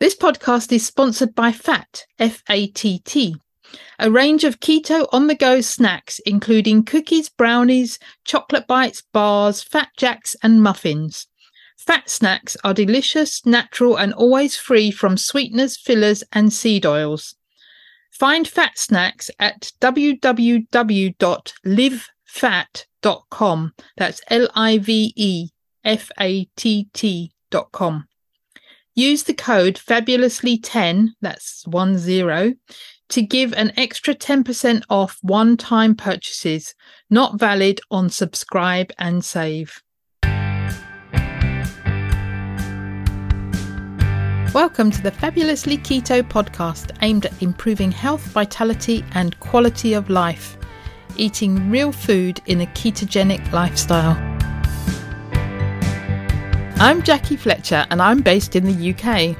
This podcast is sponsored by FAT, F A T T, a range of keto on the go snacks, including cookies, brownies, chocolate bites, bars, fat jacks, and muffins. Fat snacks are delicious, natural, and always free from sweeteners, fillers, and seed oils. Find fat snacks at www.livefatt.com. That's L I V E F A T T.com. Use the code fabulously10, that's 10, to give an extra 10% off one time purchases, not valid on subscribe and save. Welcome to the Fabulously Keto podcast aimed at improving health, vitality, and quality of life, eating real food in a ketogenic lifestyle. I'm Jackie Fletcher and I'm based in the UK.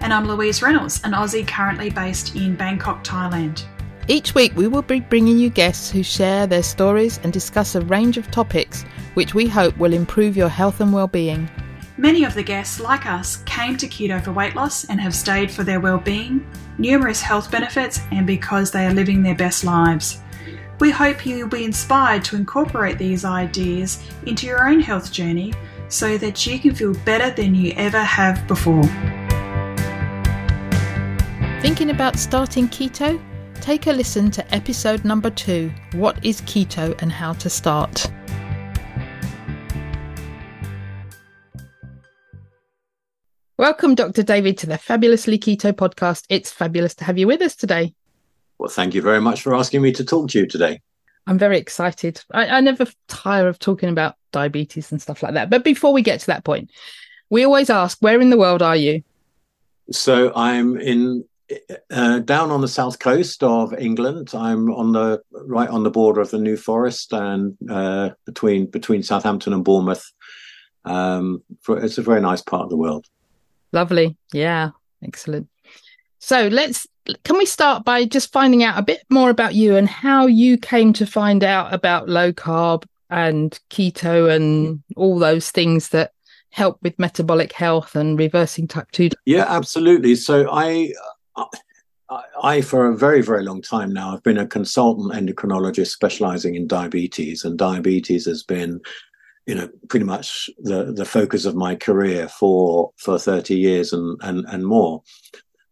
And I'm Louise Reynolds, an Aussie currently based in Bangkok, Thailand. Each week, we will be bringing you guests who share their stories and discuss a range of topics which we hope will improve your health and well-being. Many of the guests, like us, came to keto for weight loss and have stayed for their well-being, numerous health benefits, and because they are living their best lives. We hope you will be inspired to incorporate these ideas into your own health journey so that you can feel better than you ever have before. Thinking about starting keto? Take a listen to episode number two What is Keto and How to Start? Welcome, Dr. David, to the Fabulously Keto podcast. It's fabulous to have you with us today. Well, thank you very much for asking me to talk to you today. I'm very excited. I, I never tire of talking about diabetes and stuff like that. But before we get to that point, we always ask, where in the world are you? So I'm in uh, down on the south coast of England. I'm on the right on the border of the New Forest and uh, between between Southampton and Bournemouth. Um, for, it's a very nice part of the world. Lovely, yeah, excellent. So let's can we start by just finding out a bit more about you and how you came to find out about low carb and keto and all those things that help with metabolic health and reversing type 2 yeah absolutely so i I, for a very, very long time now, have been a consultant endocrinologist specializing in diabetes, and diabetes has been, you know, pretty much the, the focus of my career for for thirty years and and and more.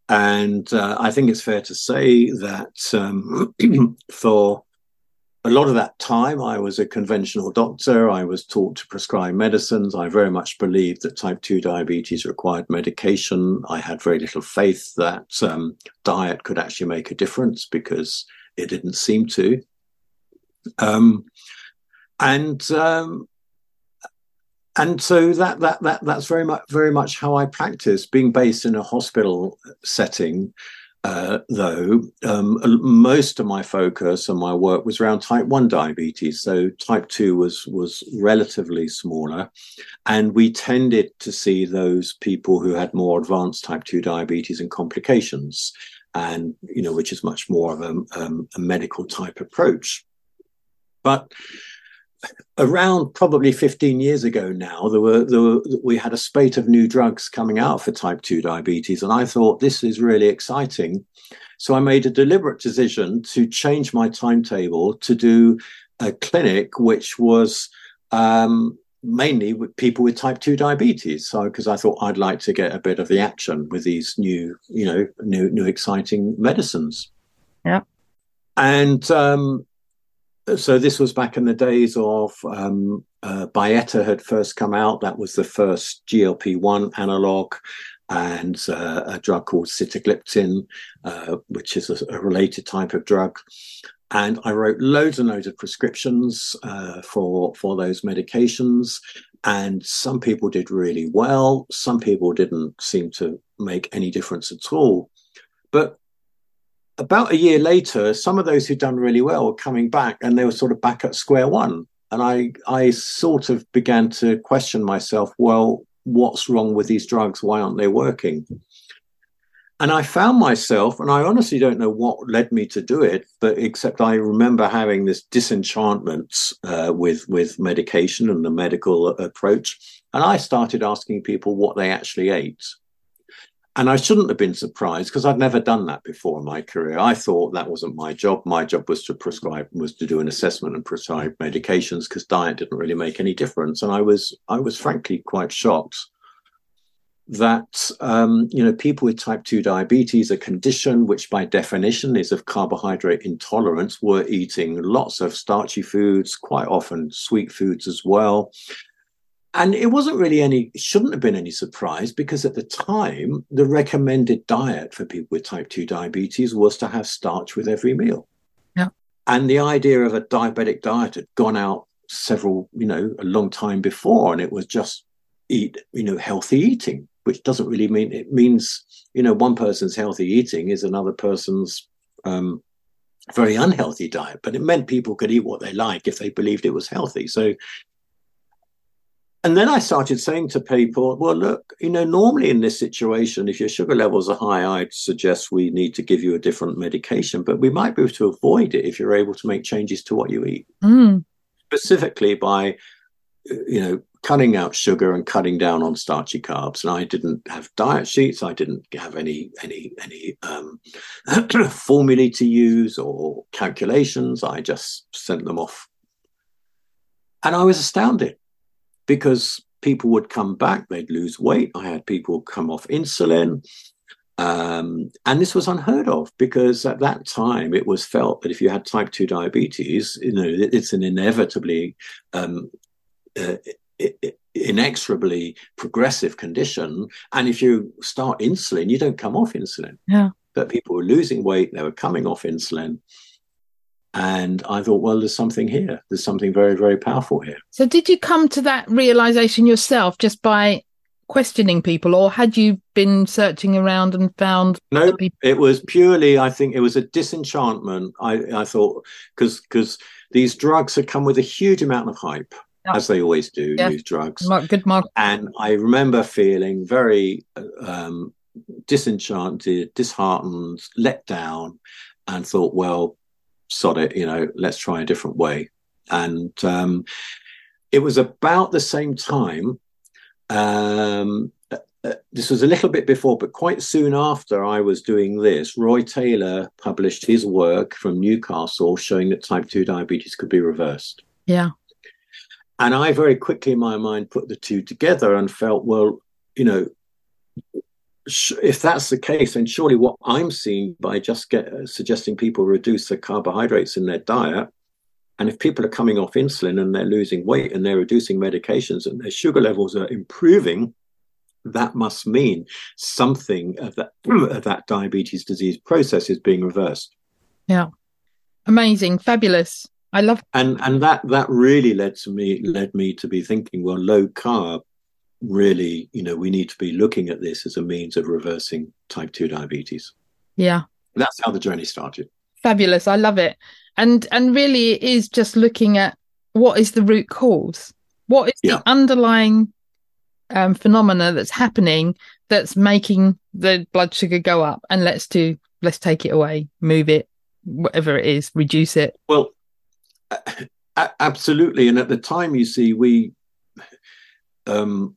And uh, I think it's fair to say that um, for a lot of that time, I was a conventional doctor. I was taught to prescribe medicines. I very much believed that type 2 diabetes required medication. I had very little faith that um, diet could actually make a difference because it didn't seem to. Um, and um, and so that that that that's very much very much how I practice. Being based in a hospital setting, uh, though, um, most of my focus and my work was around type one diabetes. So type two was was relatively smaller, and we tended to see those people who had more advanced type two diabetes and complications, and you know which is much more of a, um, a medical type approach. But around probably 15 years ago now, there were, there were, we had a spate of new drugs coming out for type 2 diabetes. And I thought this is really exciting. So I made a deliberate decision to change my timetable to do a clinic which was um, mainly with people with type 2 diabetes. So because I thought I'd like to get a bit of the action with these new, you know, new, new exciting medicines. Yeah. And um, so this was back in the days of um, uh, Byetta had first come out. That was the first GLP-1 analog, and uh, a drug called sitagliptin, uh, which is a, a, related type of drug. And I wrote loads and loads of prescriptions uh, for for those medications. And some people did really well. Some people didn't seem to make any difference at all. But about a year later, some of those who'd done really well were coming back and they were sort of back at square one. And I, I sort of began to question myself, well, what's wrong with these drugs? Why aren't they working? And I found myself, and I honestly don't know what led me to do it, but except I remember having this disenchantment uh, with with medication and the medical approach, and I started asking people what they actually ate. And I shouldn't have been surprised because I'd never done that before in my career. I thought that wasn't my job. My job was to prescribe, was to do an assessment and prescribe medications because diet didn't really make any difference. And I was, I was frankly quite shocked that um, you know people with type 2 diabetes a condition which by definition is of carbohydrate intolerance were eating lots of starchy foods quite often sweet foods as well and it wasn't really any shouldn't have been any surprise because at the time the recommended diet for people with type 2 diabetes was to have starch with every meal. Yeah. And the idea of a diabetic diet had gone out several you know a long time before and it was just eat you know healthy eating which doesn't really mean it means you know one person's healthy eating is another person's um, very unhealthy diet but it meant people could eat what they like if they believed it was healthy. So and then I started saying to people, well, look, you know, normally in this situation, if your sugar levels are high, I'd suggest we need to give you a different medication, but we might be able to avoid it if you're able to make changes to what you eat. Mm. Specifically by, you know, cutting out sugar and cutting down on starchy carbs. And I didn't have diet sheets. I didn't have any any any um, formulae to use or calculations. I just sent them off, and I was astounded because people would come back. They'd lose weight. I had people come off insulin. Um, and this was unheard of because at that time it was felt that if you had type 2 diabetes, you know, it's an inevitably um, uh, inexorably progressive condition. And if you start insulin, you don't come off insulin. Yeah. But people were losing weight, they were coming off insulin. And I thought, well, there's something here. There's something very, very powerful here. So, did you come to that realization yourself just by questioning people, or had you been searching around and found? No, people- it was purely. I think it was a disenchantment. I, I thought because because these drugs had come with a huge amount of hype yeah. as they always do, yeah. use drugs. Good mark. And I remember feeling very um, disenchanted, disheartened, let down, and thought, well, sod it, you know, let's try a different way. And um, it was about the same time. Um, uh, uh, this was a little bit before, but quite soon after I was doing this, Roy Taylor published his work from Newcastle showing that type 2 diabetes could be reversed. Yeah. And I very quickly in my mind put the two together and felt, well, you know, if that's the case, then surely what I'm seeing by just get, uh, suggesting people reduce the carbohydrates in their diet, and if people are coming off insulin and they're losing weight and they're reducing medications and their sugar levels are improving, that must mean something of that, of that diabetes disease process is being reversed. Yeah. Amazing. Fabulous. I love and and that that really led to me led me to be thinking, well, low carb really, you know, we need to be looking at this as a means of reversing type 2 diabetes. Yeah. That's how the journey started. Fabulous. I love it. And and really it is just looking at what is the root cause? What is yeah. the underlying um, phenomena that's happening that's making the blood sugar go up and let's do let's take it away, move it, whatever it is, reduce it. Well, absolutely. And at the time, you see, we um,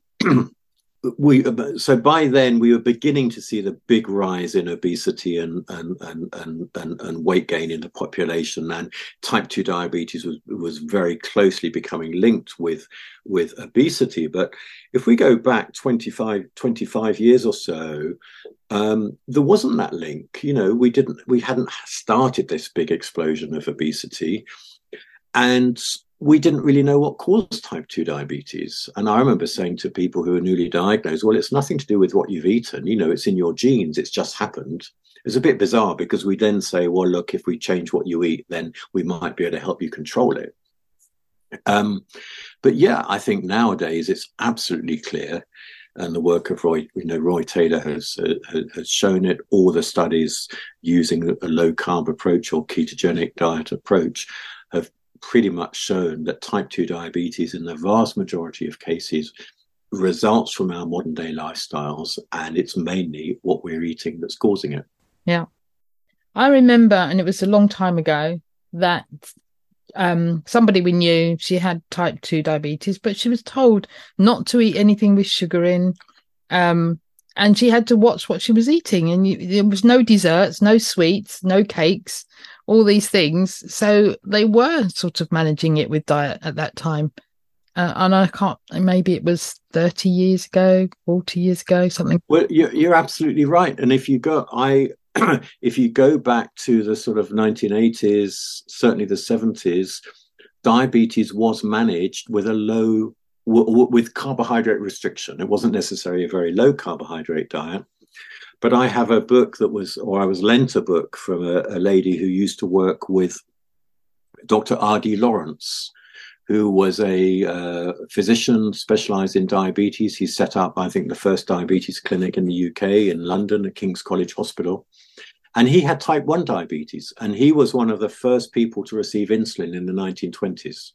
we so by then we were beginning to see the big rise in obesity and and and and, and, and weight gain in the population. And type 2 diabetes was was very closely becoming linked with with obesity. But if we go back 25 25 years or so um, there wasn't that link. You know we didn't we hadn't started this big explosion of obesity. And we didn't really know what caused type 2 diabetes. And I remember saying to people who are newly diagnosed, well, it's nothing to do with what you've eaten. You know, it's in your genes. It's just happened. It's a bit bizarre because we then say, well, look, if we change what you eat, then we might be able to help you control it. Um, but yeah, I think nowadays it's absolutely clear. And the work of Roy, you know, Roy Taylor has uh, has shown it. All the studies using a low carb approach or ketogenic diet approach pretty much shown that type 2 diabetes, in the vast majority of cases, results from our modern day lifestyles, and it's mainly what we're eating that's causing it. Yeah. I remember, and it was a long time ago, that um, somebody we knew, she had type 2 diabetes, but she was told not to eat anything with sugar in. Um, and she had to watch what she was eating and you, there was no desserts no sweets no cakes all these things so they were sort of managing it with diet at that time uh, and i can't maybe it was 30 years ago 40 years ago something well you're, you're absolutely right and if you go i if you go back to the sort of 1980s certainly the 70s diabetes was managed with a low w- with carbohydrate restriction. It wasn't necessarily a very low carbohydrate diet. But I have a book that was, or I was lent a book from a, a lady who used to work with Dr. R.D. Lawrence, who was a uh, physician specialized in diabetes. He set up, I think, the first diabetes clinic in the UK in London at King's College Hospital. And he had type 1 diabetes, and he was one of the first people to receive insulin in the 1920s.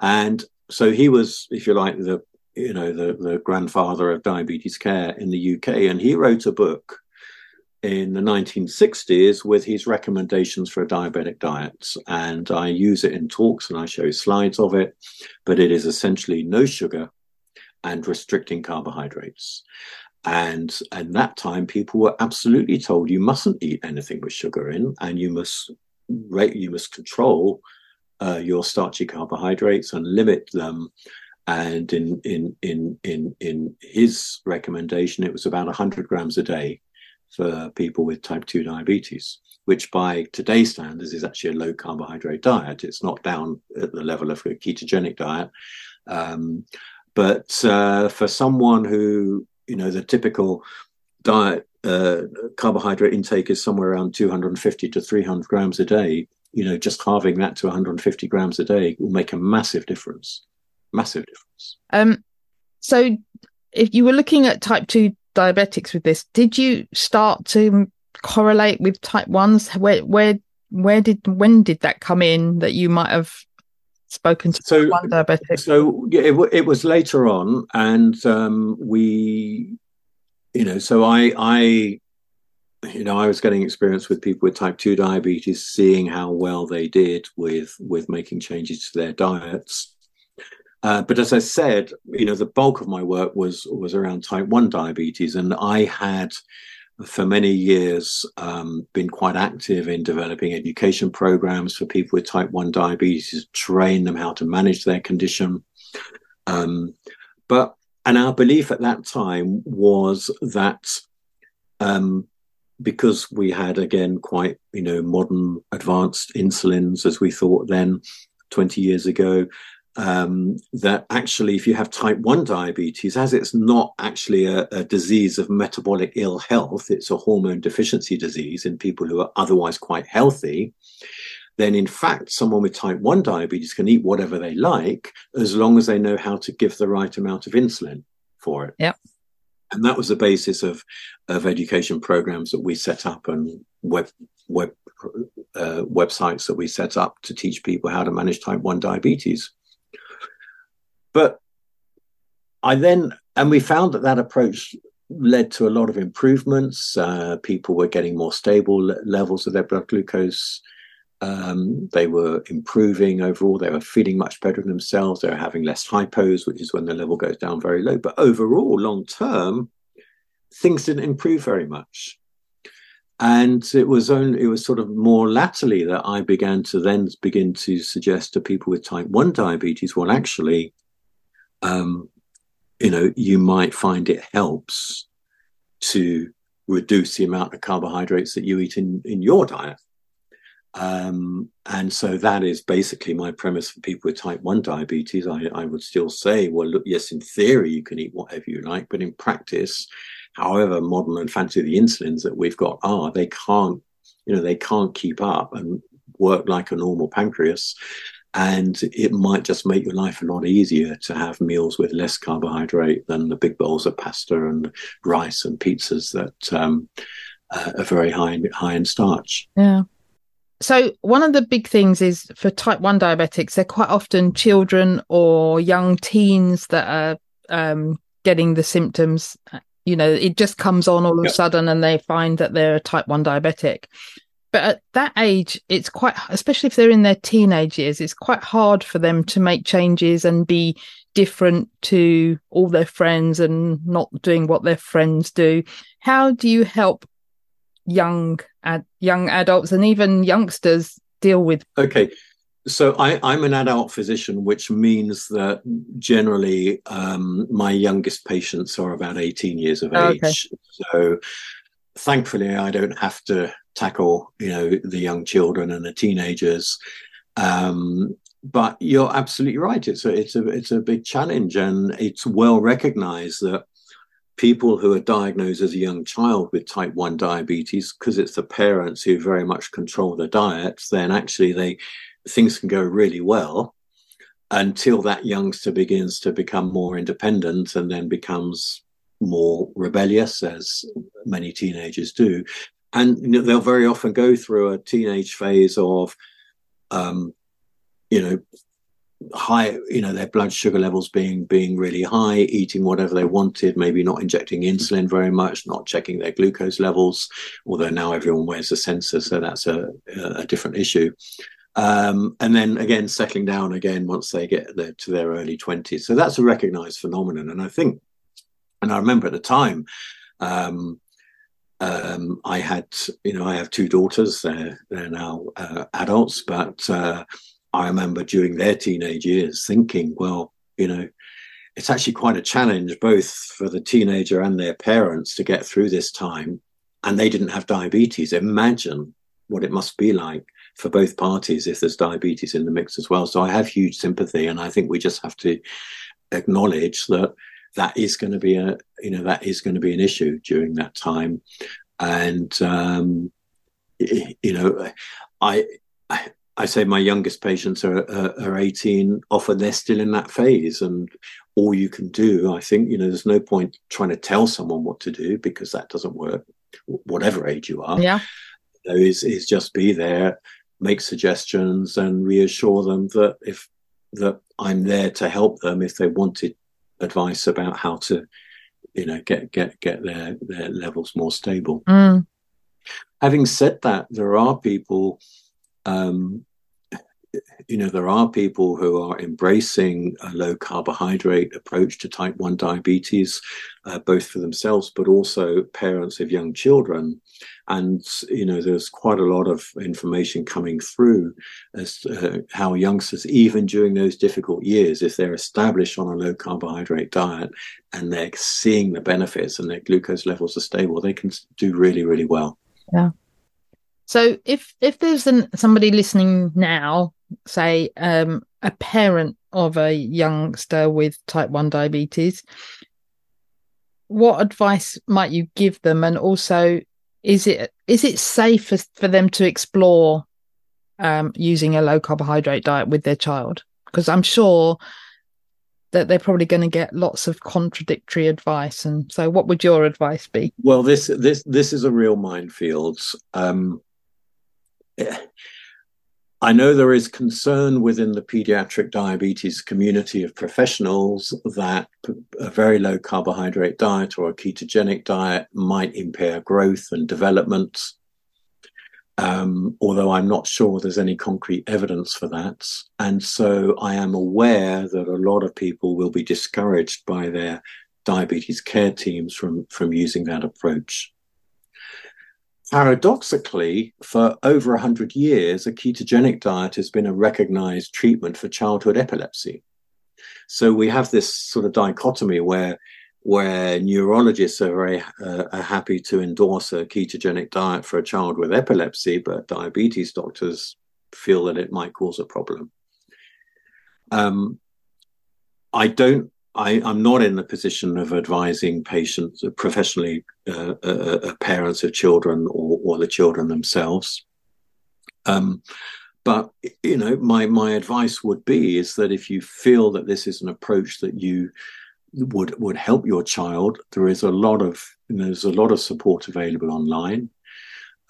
And so he was, if you like, the you know the the grandfather of diabetes care in the UK, and he wrote a book in the 1960s with his recommendations for a diabetic diet. And I use it in talks and I show slides of it, but it is essentially no sugar and restricting carbohydrates. And at that time, people were absolutely told you mustn't eat anything with sugar in, and you must you must control uh, your starchy carbohydrates and limit them. And in in in in in his recommendation, it was about 100 grams a day for people with type 2 diabetes, which by today's standards is actually a low carbohydrate diet. It's not down at the level of a ketogenic diet. Um, but uh, for someone who, you know, the typical diet uh, carbohydrate intake is somewhere around 250 to 300 grams a day, you know, just halving that to 150 grams a day will make a massive difference. Massive difference. Um, so, if you were looking at type 2 diabetics with this, did you start to correlate with type 1s? Where, where, where did, when did that come in that you might have spoken to so, one diabetic? So, yeah, it, it was later on, and um, we, you know, so I, I you know, I was getting experience with people with type 2 diabetes, seeing how well they did with with making changes to their diets. Uh, but as I said, you know, the bulk of my work was was around type 1 diabetes, and I had for many years um, been quite active in developing education programs for people with type 1 diabetes train them how to manage their condition. Um, but and our belief at that time was that um, because we had again quite you know modern advanced insulins as we thought then 20 years ago um, that actually if you have type 1 diabetes as it's not actually a, a, disease of metabolic ill health it's a hormone deficiency disease in people who are otherwise quite healthy then in fact someone with type 1 diabetes can eat whatever they like as long as they know how to give the right amount of insulin for it. Yep. And that was the basis of of education programs that we set up and web web uh, websites that we set up to teach people how to manage type 1 diabetes but i then and we found that that approach led to a lot of improvements uh, people were getting more stable levels of their blood glucose um, they were improving overall. They were feeling much better themselves. They were having less hypos, which is when the level goes down very low. But overall, long term, things didn't improve very much. And it was only it was sort of more latterly that I began to then begin to suggest to people with type one diabetes, well, actually, um, you know, you might find it helps to reduce the amount of carbohydrates that you eat in, in your diet. Um, and so that is basically my premise for people with type 1 diabetes. I, I would still say, well, look, yes, in theory, you can eat whatever you like, but in practice, however modern and fancy the insulins that we've got are, they can't, you know, they can't keep up and work like a normal pancreas. And it might just make your life a lot easier to have meals with less carbohydrate than the big bowls of pasta and rice and pizzas that um, uh, are very high in, high in starch. Yeah. So, one of the big things is for type 1 diabetics, they're quite often children or young teens that are um, getting the symptoms. You know, it just comes on all of yep. a sudden and they find that they're a type 1 diabetic. But at that age, it's quite, especially if they're in their teenage years, it's quite hard for them to make changes and be different to all their friends and not doing what their friends do. How do you help young ad, young adults and even youngsters deal with? Okay, so I, am an adult physician, which means that generally um, my youngest patients are about 18 years of age. Okay. So thankfully, I don't have to tackle, you know, the young children and the teenagers. Um, but you're absolutely right. It's a it's a it's a big challenge, and it's well recognised that people who are diagnosed as a young child with type 1 diabetes because it's the parents who very much control the diet then actually they things can go really well until that youngster begins to become more independent and then becomes more rebellious as many teenagers do. And they'll very often go through a teenage phase of um, you know high you know their blood sugar levels being being really high eating whatever they wanted maybe not injecting insulin very much not checking their glucose levels although now everyone wears a sensor so that's a, a different issue. Um, and then again settling down again once they get there to their early 20s so that's a recognized phenomenon and i think and i remember at the time um, um, I had, you know, I have two daughters. They're, they're now uh, adults, but uh, I remember during their teenage years thinking, well, you know, it's actually quite a challenge both for the teenager and their parents to get through this time. And they didn't have diabetes. Imagine what it must be like for both parties if there's diabetes in the mix as well. So I have huge sympathy, and I think we just have to acknowledge that that is going to be a you know that is going to be an issue during that time, and um, you know, I, I I say my youngest patients are, are, are 18. Often they're still in that phase, and all you can do, I think, you know, there's no point trying to tell someone what to do because that doesn't work, whatever age you are. Yeah, you know, is is just be there, make suggestions, and reassure them that if that I'm there to help them if they wanted advice about how to, you know, get get get their their levels more stable. Mm. Having said that, there are people um, you know, there are people who are embracing a low carbohydrate approach to type 1 diabetes, uh, both for themselves, but also parents of young children. And, you know, there's quite a lot of information coming through as uh, how youngsters, even during those difficult years, if they're established on a low carbohydrate diet and they're seeing the benefits and their glucose levels are stable, they can do really, really well. Yeah. So if if there's an, somebody listening now say um, a parent of a youngster with type 1 diabetes what advice might you give them? And also is it is it safe for, for them to explore um, using a low carbohydrate diet with their child? Because i'm sure that they're probably going to get lots of contradictory advice. And so what would your advice be? Well this this this is a real minefield. Um, I know there is concern within the pediatric diabetes community of professionals that a very low carbohydrate diet or a ketogenic diet might impair growth and development. Um, although I'm not sure there's any concrete evidence for that. And so I am aware that a lot of people will be discouraged by their diabetes care teams from, from using that approach. Paradoxically, for over 100 years, a ketogenic diet has been a recognized treatment for childhood epilepsy. So we have this sort of dichotomy where where neurologists are very uh, are happy to endorse a ketogenic diet for a child with epilepsy, but diabetes doctors feel that it might cause a problem. Um, I don't I, am not in the position of advising patients uh, professionally, uh, uh, uh, parents of children or, or, the children themselves. Um, but you know, my my advice would be is that if you feel that this is an approach that you would would help your child, there is a lot of there's a lot of support available online.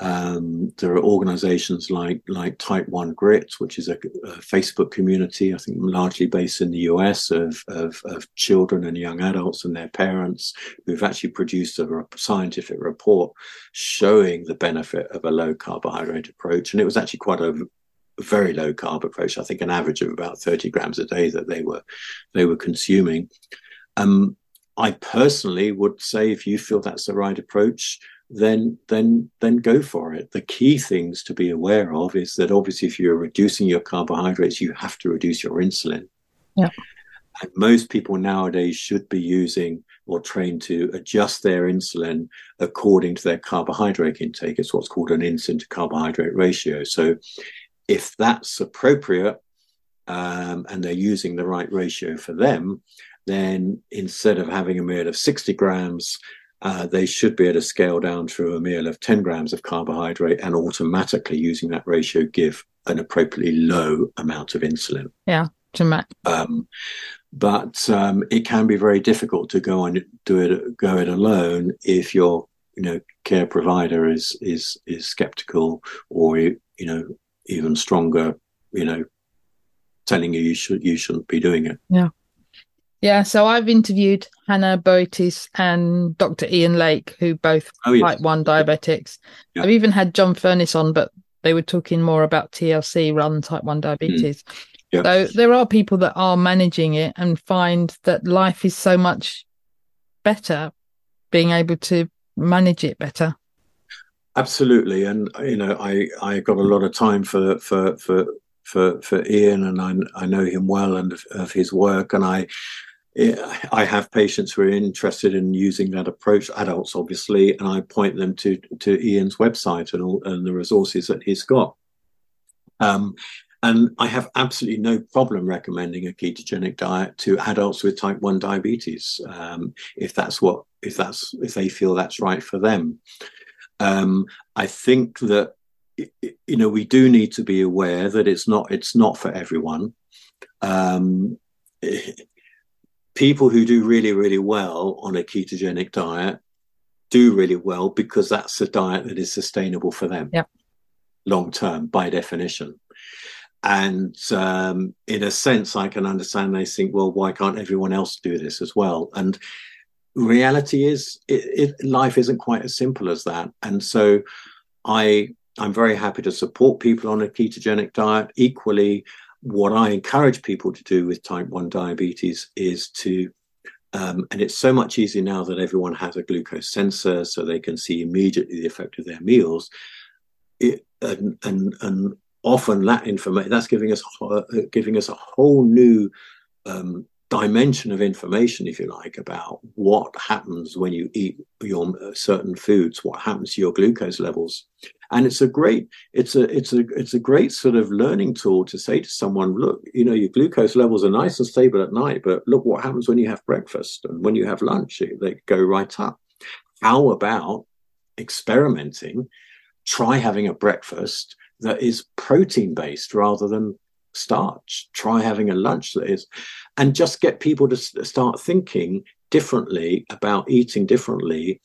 Um, there are organizations like like Type One Grit, which is a, a, Facebook community, I think largely based in the US, of, of, of children and young adults and their parents who've actually produced a scientific report showing the benefit of a low carbohydrate approach. And it was actually quite a very low carb approach. I think an average of about 30 grams a day that they were they were consuming. Um, I personally would say if you feel that's the right approach, then then then go for it. The key things to be aware of is that obviously if you're reducing your carbohydrates, you have to reduce your insulin. Yeah. And most people nowadays should be using or trained to adjust their insulin according to their carbohydrate intake. It's what's called an insulin to carbohydrate ratio. So if that's appropriate um, and they're using the right ratio for them, then instead of having a meal of 60 grams, uh, they should be able to scale down to a meal of 10 grams of carbohydrate and automatically using that ratio give an appropriately low amount of insulin. Yeah, to match. Um, but um, it can be very difficult to go and do it go it alone if your you know care provider is is is skeptical or you know even stronger you know telling you you should you shouldn't be doing it yeah yeah so i've interviewed hannah boethius and dr ian lake who both oh, yes. type 1 diabetics yeah. i've even had john furniss on but they were talking more about tlc rather than type 1 diabetes mm. Yeah. So there are people that are managing it and find that life is so much better being able to manage it better. Absolutely, and you know, I I got a lot of time for for for for for Ian, and I I know him well and of, of his work, and I I have patients who are interested in using that approach, adults obviously, and I point them to to Ian's website and all and the resources that he's got. Um, and I have absolutely no problem recommending a ketogenic diet to adults with type 1 diabetes um, if that's what if that's if they feel that's right for them. Um, I think that you know we do need to be aware that it's not it's not for everyone. Um, people who do really really well on a ketogenic diet do really well because that's a diet that is sustainable for them yeah. long term by definition and um, in a sense, I can understand they think, well, why can't everyone else do this as well? And reality is, it, it, life isn't quite as simple as that. And so, I I'm very happy to support people on a ketogenic diet. Equally, what I encourage people to do with type one diabetes is to um, and it's so much easier now that everyone has a glucose sensor, so they can see immediately the effect of their meals. It, and, and, and often that information that's giving us uh, giving us a whole new um, dimension of information, if you like, about what happens when you eat your uh, certain foods, what happens to your glucose levels, and it's a great it's a it's a it's a great sort of learning tool to say to someone, look, you know, your glucose levels are nice and stable at night, but look what happens when you have breakfast and when you have lunch, they go right up. How about experimenting? Try having a breakfast that is protein based rather than starch. Try having a lunch that is, and just get people to start thinking differently about eating differently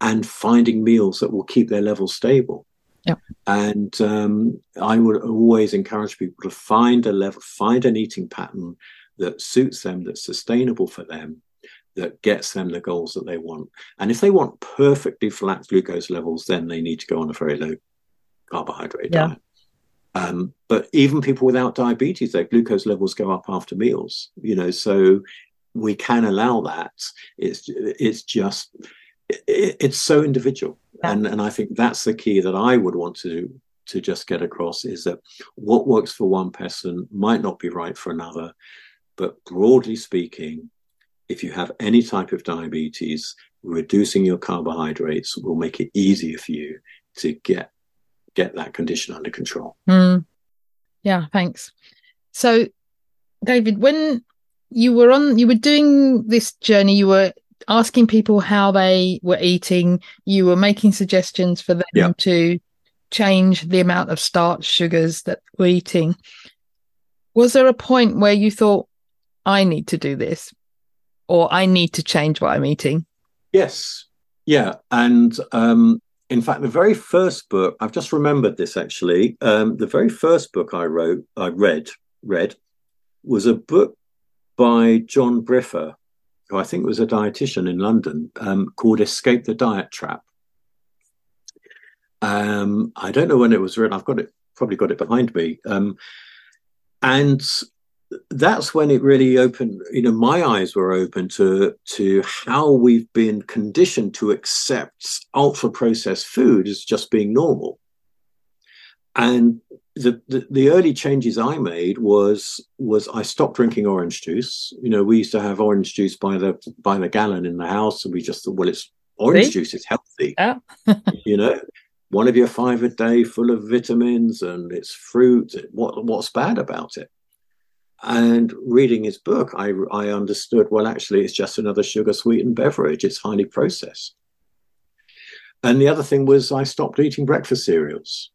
and finding meals that will keep their levels stable. Yep. And um, I would always encourage people to find a level, find an eating pattern that suits them, that's sustainable for them, that gets them the goals that they want. And if they want perfectly flat glucose levels, then they need to go on a very low carbohydrate yeah. diet. Um, but even people without diabetes, their glucose levels go up after meals. You know, so we can allow that. It's it's just it, it's so individual, yeah. and and I think that's the key that I would want to to just get across is that what works for one person might not be right for another. But broadly speaking, if you have any type of diabetes, reducing your carbohydrates will make it easier for you to get get that condition under control. Mm. Yeah, thanks. So, David, when you were on, you were doing this journey, you were asking people how they were eating, you were making suggestions for them yeah. to change the amount of starch sugars that we're eating. Was there a point where you thought, I need to do this or I need to change what I'm eating? Yes. Yeah. And um, in fact, the very first book, I've just remembered this actually. Um, the very first book I wrote, I read, read, was a book by John Briffa, who I think was a dietitian in London, um, called "Escape the Diet Trap." Um, I don't know when it was written. I've got it probably got it behind me. Um, and that's when it really opened you know my eyes were open to to how we've been conditioned to accept ultra processed food as just being normal and the, the, the early changes i made was was i stopped drinking orange juice you know we used to have orange juice by the by the gallon in the house and we just thought well it's orange See? juice is healthy you know one of your five a day full of vitamins and it's fruit what what's bad about it and reading his book, I, I understood, well, actually, it's just another sugar sweetened beverage. It's highly processed. And the other thing was, I stopped eating breakfast cereals.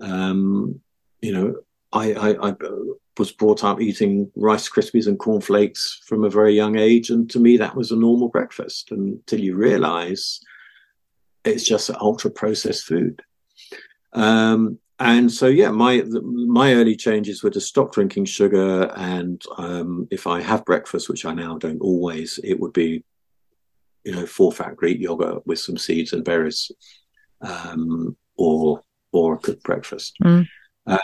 Um, you know, I, I, I, was brought up eating Rice Krispies and cornflakes from a very young age. And to me, that was a normal breakfast until you realize it's just ultra processed food. Um, and so yeah my my early changes were to stop drinking sugar and um, if i have breakfast which i now don't always it would be you know full fat greek yogurt with some seeds and berries um, or or a cooked breakfast mm. um,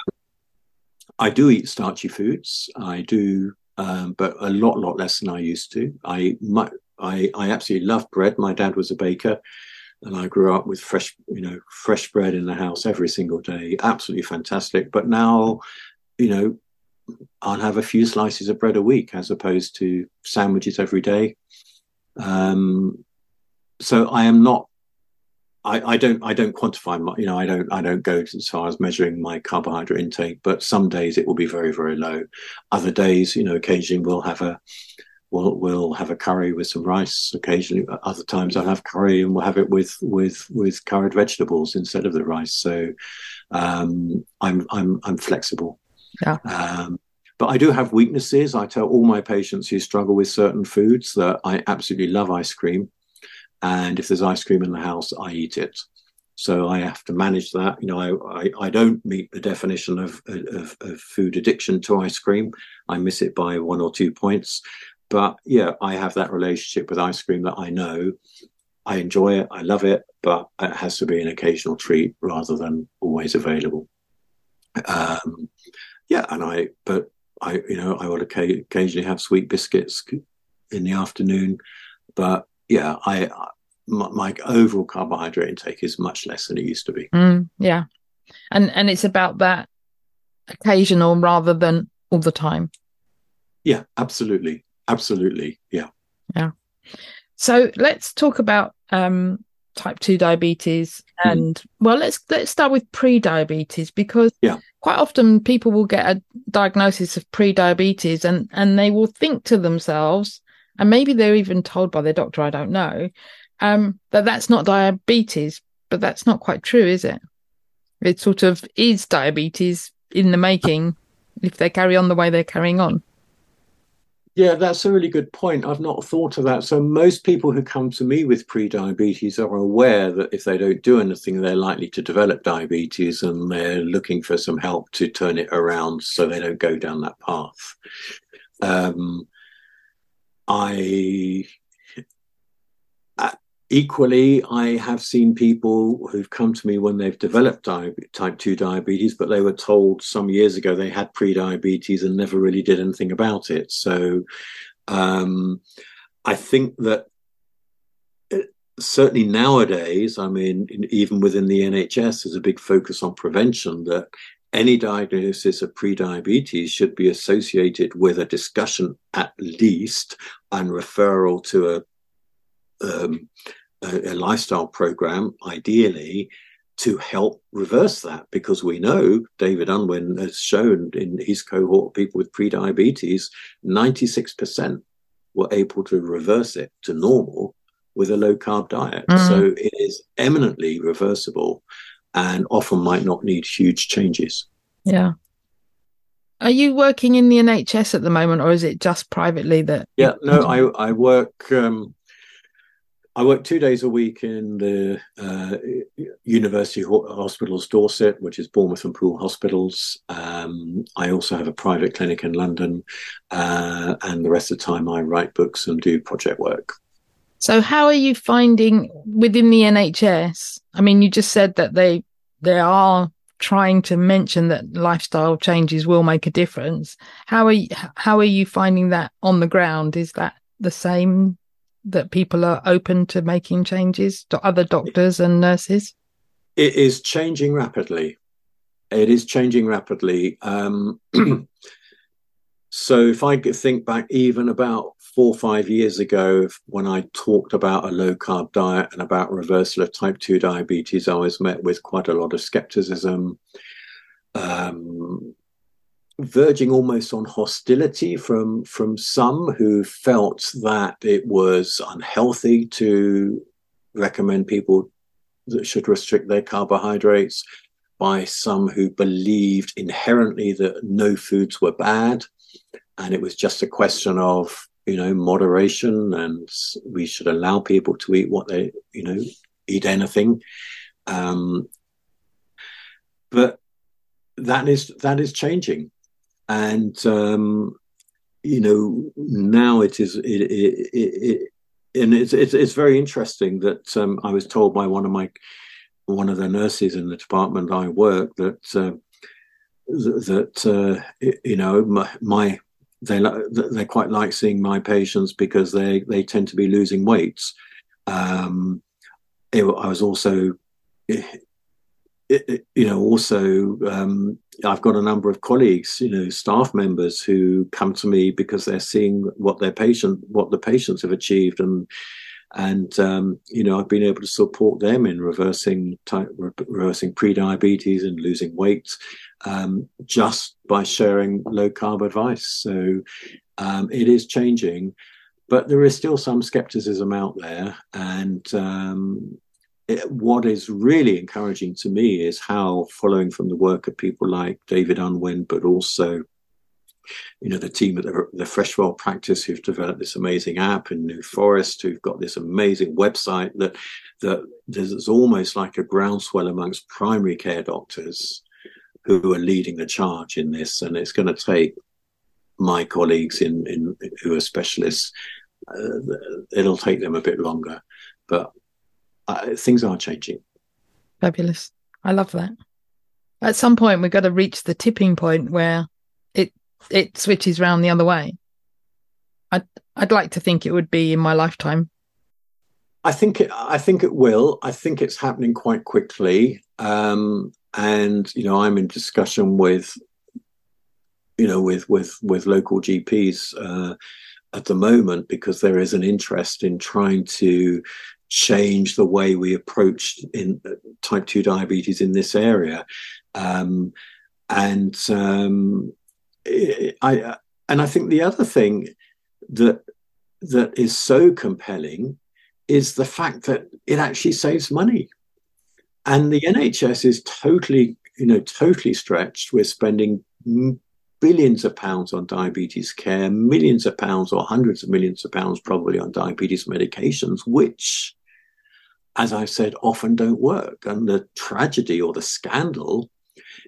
i do eat starchy foods i do um, but a lot lot less than i used to i my, I, I absolutely love bread. My dad was a baker and I grew up with fresh, you know, fresh bread in the house every single day. Absolutely fantastic. But now, you know, I'll have a few slices of bread a week as opposed to sandwiches every day. Um, so I am not. I, I don't. I don't quantify my. You know, I don't. I don't go as far as measuring my carbohydrate intake. But some days it will be very, very low. Other days, you know, occasionally we'll have a we'll we'll have a curry with some rice occasionally. Other times I'll have curry and we'll have it with with with curried vegetables instead of the rice. So um, I'm I'm I'm flexible. Yeah. Um, but I do have weaknesses. I tell all my patients who struggle with certain foods that I absolutely love ice cream, and if there's ice cream in the house, I eat it. So I have to manage that. You know, I, I, I don't meet the definition of, of, of, food addiction to ice cream. I miss it by one or two points. But yeah, I have that relationship with ice cream that I know I enjoy it, I love it, but it has to be an occasional treat rather than always available. Um, yeah, and I, but I, you know, I would occasionally have sweet biscuits in the afternoon, but yeah, I, my, my overall carbohydrate intake is much less than it used to be. Mm, yeah, and and it's about that occasional rather than all the time. Yeah, absolutely. Absolutely. Yeah. Yeah. So let's talk about um, type 2 diabetes mm-hmm. and mm. well let's let's start with pre-diabetes because yeah. quite often people will get a diagnosis of pre-diabetes and and they will think to themselves and maybe they're even told by their doctor I don't know um, that that's not diabetes but that's not quite true is it it sort of is diabetes in the making if they carry on the way they're carrying on yeah, that's a really good point. I've not thought of that. So most people who come to me with pre-diabetes are aware that if they don't do anything, they're likely to develop diabetes, and they're looking for some help to turn it around so they don't go down that path. Um, I Equally, I have seen people who've come to me when they've developed type 2 diabetes, but they were told some years ago they had pre-diabetes and never really did anything about it. So um, I think that uh, certainly nowadays, I mean, even within the NHS, there's a big focus on prevention that any diagnosis of pre-diabetes should be associated with a discussion at least and referral to a um, a, a lifestyle program, ideally, to help reverse that because we know David Unwin has shown in his cohort of people with pre-diabetes, 96% were able to reverse it to normal with a low carb diet. Mm. So it is eminently reversible and often might not need huge changes. Yeah. Are you working in the NHS at the moment or is it just privately that? Yeah, no, I, I work um, I work two days a week in the uh, University Hospitals Dorset, which is Bournemouth and Poole Hospitals. Um, I also have a private clinic in London, uh, and the rest of the time I write books and do project work. So, how are you finding within the NHS? I mean, you just said that they there are trying to mention that lifestyle changes will make a difference. How are you, how are you finding that on the ground? Is that the same that people are open to making changes to other doctors and nurses? It is changing rapidly. It is changing rapidly. Um, so if I think back even about four or five years ago, when I talked about a low carb diet and about reversal of type 2 diabetes, I was met with quite a lot of skepticism. Um, verging almost on hostility from from some who felt that it was unhealthy to recommend people that should restrict their carbohydrates by some who believed inherently that no foods were bad. And it was just a question of you know moderation and we should allow people to eat what they you know eat anything. Um, but that is that is changing and um, you know now it is it, it, it, and it's, it's it's very interesting that um, I was told by one of my one of the nurses in the department I work that uh, that uh, you know my, my they they quite like seeing my patients because they they tend to be losing weights. Um, it, I was also it, you know, also um, I've got a number of colleagues, you know, staff members who come to me because they're seeing what their patient, what the patients have achieved, and and um, you know, I've been able to support them in reversing type, reversing pre-diabetes and losing weight um, just by sharing low carb advice. So um, it is changing, but there is still some skepticism out there, and um, what is really encouraging to me is how, following from the work of people like David Unwin, but also you know the team at the, the Freshwell practice who've developed this amazing app in New Forest, who've got this amazing website that that there's almost like a groundswell amongst primary care doctors who are leading the charge in this, and it's going to take my colleagues in, in who are specialists. Uh, it'll take them a bit longer, but uh, things are changing. Fabulous. I love that. At some point, we've got to reach the tipping point where it it switches round the other way. I'd I'd like to think it would be in my lifetime. I think it, I think it will. I think it's happening quite quickly. Um, and you know, I'm in discussion with you know with with with local GPs uh, at the moment because there is an interest in trying to change the way we approach in uh, type 2 diabetes in this area. Um, and um, I and I think the other thing that that is so compelling is the fact that it actually saves money. And the NHS is totally you know totally stretched. We're spending billions of pounds on diabetes care, millions of pounds or hundreds of millions of pounds probably on diabetes medications, which, as I said, often don't work. And the tragedy or the scandal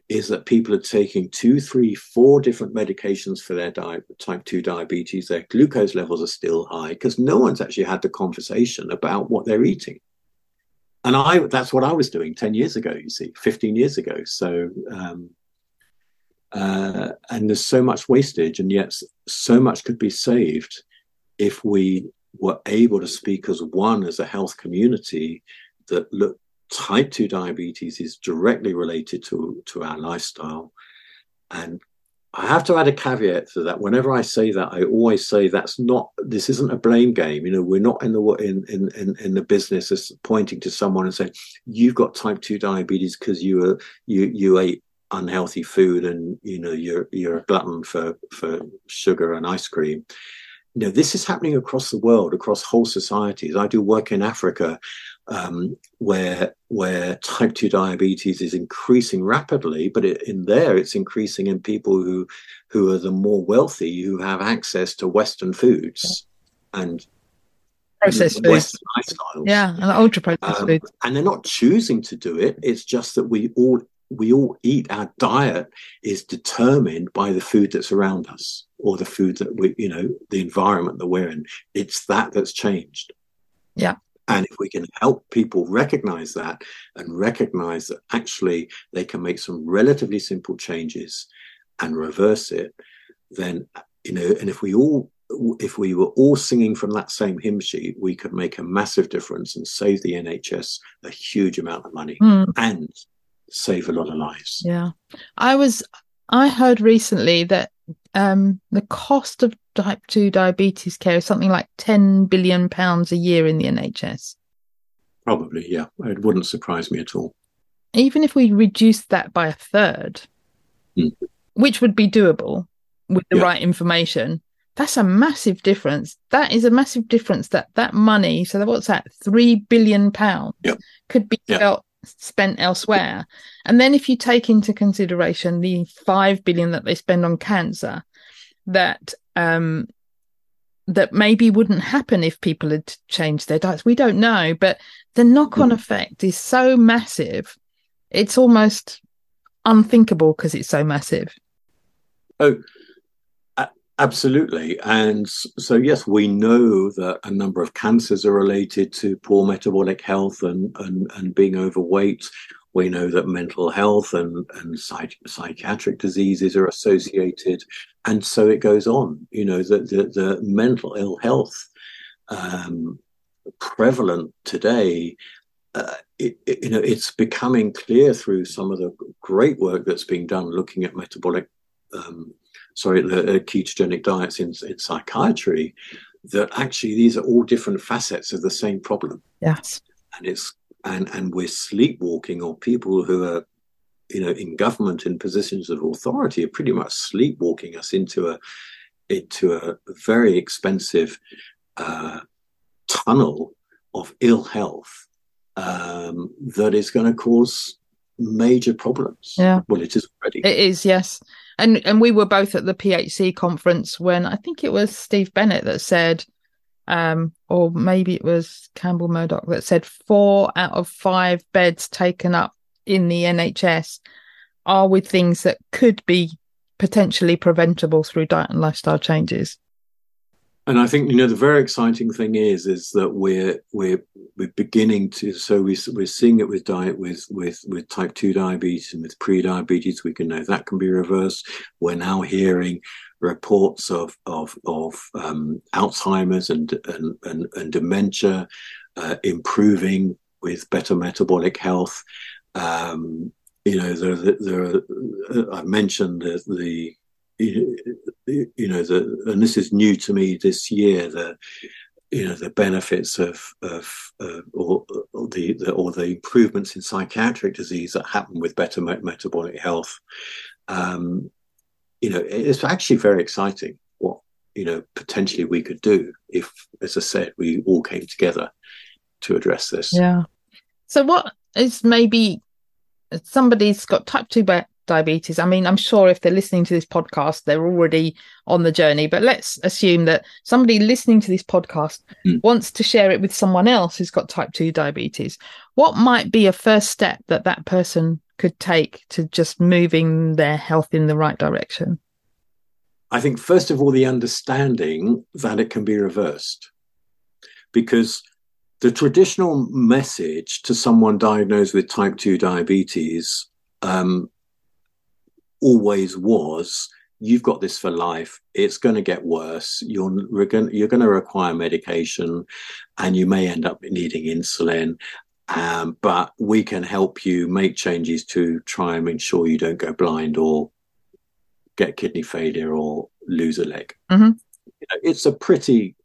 is that people are taking two, three, four different medications for their di- type 2 diabetes. Their glucose levels are still high because no one's actually had the conversation about what they're eating. And I that's what I was doing 10 years ago, you see, 15 years ago. So um, uh, and there's so much wastage, and yet so much could be saved if we were able to speak as one, as a health community, that look, type 2 diabetes is directly related to, to our lifestyle. And I have to add a caveat to that. Whenever I say that, I always say that's not. This isn't a blame game. You know, we're not in the in in in, the business of pointing to someone and saying you've got type two diabetes because you were you you ate unhealthy food and you know you're you're a glutton for for sugar and ice cream you know this is happening across the world across whole societies. I do work in africa um, where where type 2 diabetes is increasing rapidly but it, in there it's increasing in people who who are the more wealthy who have access to western foods and processed foods. Lifestyles. yeah and ultra processed um, foods. and they're not choosing to do it. It's just that we all we all eat. Our diet is determined by the food that's around us or the food that we, you know, the environment that we're in. It's that that's changed. Yeah. And if we can help people recognize that and recognize that actually they can make some relatively simple changes and reverse it, then, you know, and if we all if we were all singing from that same hymn sheet, we could make a massive difference and save the NHS a huge amount of money mm. and save a lot of lives. Yeah. I was, I heard recently that um, the cost of type 2 diabetes care is something like 10 billion pounds a year in the NHS. Probably, yeah. It wouldn't surprise me at all. Even if we reduce that by a third, mm. which would be doable with the yeah. right information, that's a massive difference. That is a massive difference that that money, so what's that, 3 billion pounds yep. could be yep. felt spent elsewhere. And then if you take into consideration the 5 billion that they spend on cancer, that um, that maybe wouldn't happen if people had changed their diets. We don't know, but the knock-on mm. effect is so massive. It's almost unthinkable because it's so massive. Oh, absolutely. And so, yes, we know that a number of cancers are related to poor metabolic health and, and, and being overweight. We know that mental health and, and psych- psychiatric diseases are associated. And so it goes on. You know, the, the, the mental ill health um, prevalent today. Uh, it, it, you know, it's becoming clear through some of the great work that's being done looking at metabolic, um, sorry, the uh, ketogenic diets in, in psychiatry, that actually these are all different facets of the same problem. Yes, and it's and and we're sleepwalking, or people who are, you know, in government in positions of authority are pretty much sleepwalking us into a into a very expensive uh, tunnel of ill health um, that is going to cause major problems. Yeah. Well, it is already. It is, yes. And and we were both at the PHC conference when I think it was Steve Bennett that said um, or maybe it was Campbell Murdoch that said four out of five beds taken up in the NHS are with things that could be potentially preventable through diet and lifestyle changes. And I think you know the very exciting thing is is that we're we're we're beginning to so we we're seeing it with diet with with with type two diabetes and with pre-diabetes we can know that can be reversed. We're now hearing reports of of of um, Alzheimer's and and and, and dementia uh, improving with better metabolic health. Um, you know, there, there, uh, I mentioned the, the you know the and this is new to me this year the you know the benefits of of uh, or, or, the, the, or the improvements in psychiatric disease that happen with better metabolic health um, you know, it's actually very exciting what, you know, potentially we could do if, as I said, we all came together to address this. Yeah. So, what is maybe somebody's got type 2 diabetes? I mean, I'm sure if they're listening to this podcast, they're already on the journey, but let's assume that somebody listening to this podcast mm. wants to share it with someone else who's got type 2 diabetes. What might be a first step that that person could take to just moving their health in the right direction? I think, first of all, the understanding that it can be reversed. Because the traditional message to someone diagnosed with type 2 diabetes um, always was you've got this for life it's going to get worse you're you're going to require medication and you may end up needing insulin um, but we can help you make changes to try and ensure you don't go blind or get kidney failure or lose a leg. Mm-hmm. It's a pretty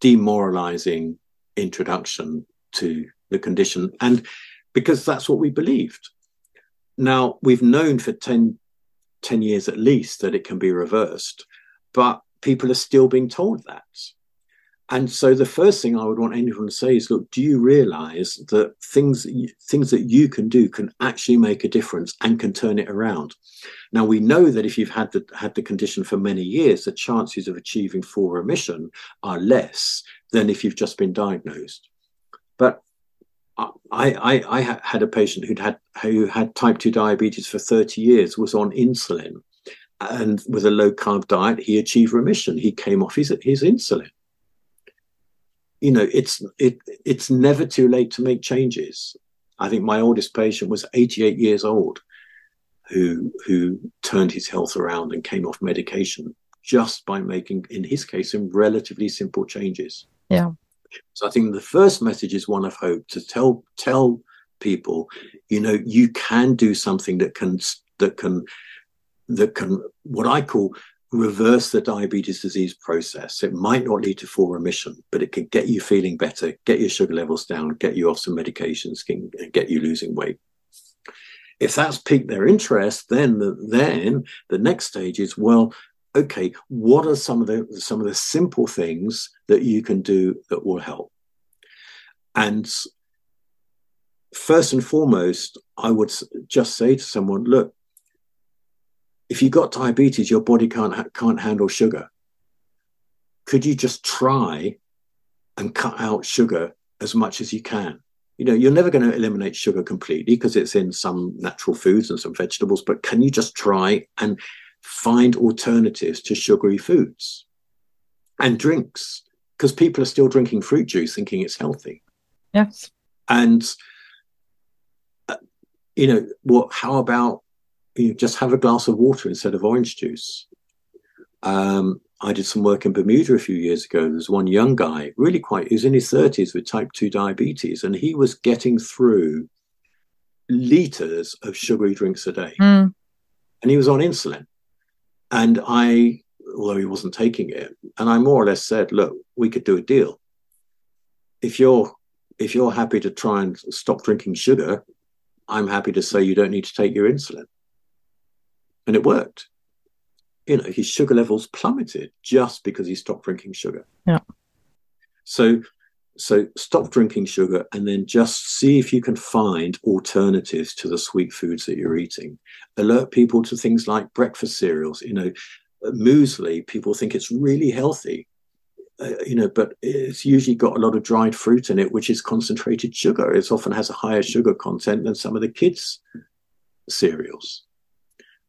demoralizing introduction to the condition. And because that's what we believed. Now, we've known for 10, 10 years at least that it can be reversed, but people are still being told that. And so the first thing I would want anyone to say is, look, do you realize that things things that you can do can actually make a difference and can turn it around? Now we know that if you've had the had the condition for many years, the chances of achieving full remission are less than if you've just been diagnosed. But I, I, I had a patient who'd had who had type two diabetes for 30 years, was on insulin, and with a low carb diet, he achieved remission. He came off his his insulin you know, it's it it's never too late to make changes. I think my oldest patient was 88 years old, who who turned his health around and came off medication just by making, in his case, some relatively simple changes. Yeah. So I think the first message is one of hope to tell tell people, you know, you can do something that can that can that can what I call reverse the diabetes disease process. It might not lead to full remission, but it can get you feeling better, get your sugar levels down, get you off some medications, can get you losing weight. If that's piqued their interest, then the, then the next stage is well, okay, what are some of the some of the simple things that you can do that will help? And first and foremost, I would just say to someone, look, if you've got diabetes, your body can't ha- can't handle sugar. Could you just try and cut out sugar as much as you can? You know, you're never going to eliminate sugar completely because it's in some natural foods and some vegetables, but can you just try and find alternatives to sugary foods and drinks? Because people are still drinking fruit juice thinking it's healthy. Yes. And, uh, you know, what, how about you just have a glass of water instead of orange juice. Um, I did some work in Bermuda a few years ago. There's one young guy, really quite, he was in his 30s with type 2 diabetes, and he was getting through liters of sugary drinks a day. Mm. And he was on insulin. And I, although he wasn't taking it, and I more or less said, look, we could do a deal. If you're if you're happy to try and stop drinking sugar, I'm happy to say you don't need to take your insulin and it worked. You know, his sugar levels plummeted just because he stopped drinking sugar. Yeah. So, so stop drinking sugar and then just see if you can find alternatives to the sweet foods that you're eating. Alert people to things like breakfast cereals. You know, muesli. People think it's really healthy. Uh, you know, but it's usually got a lot of dried fruit in it, which is concentrated sugar. It often has a higher sugar content than some of the kids' cereals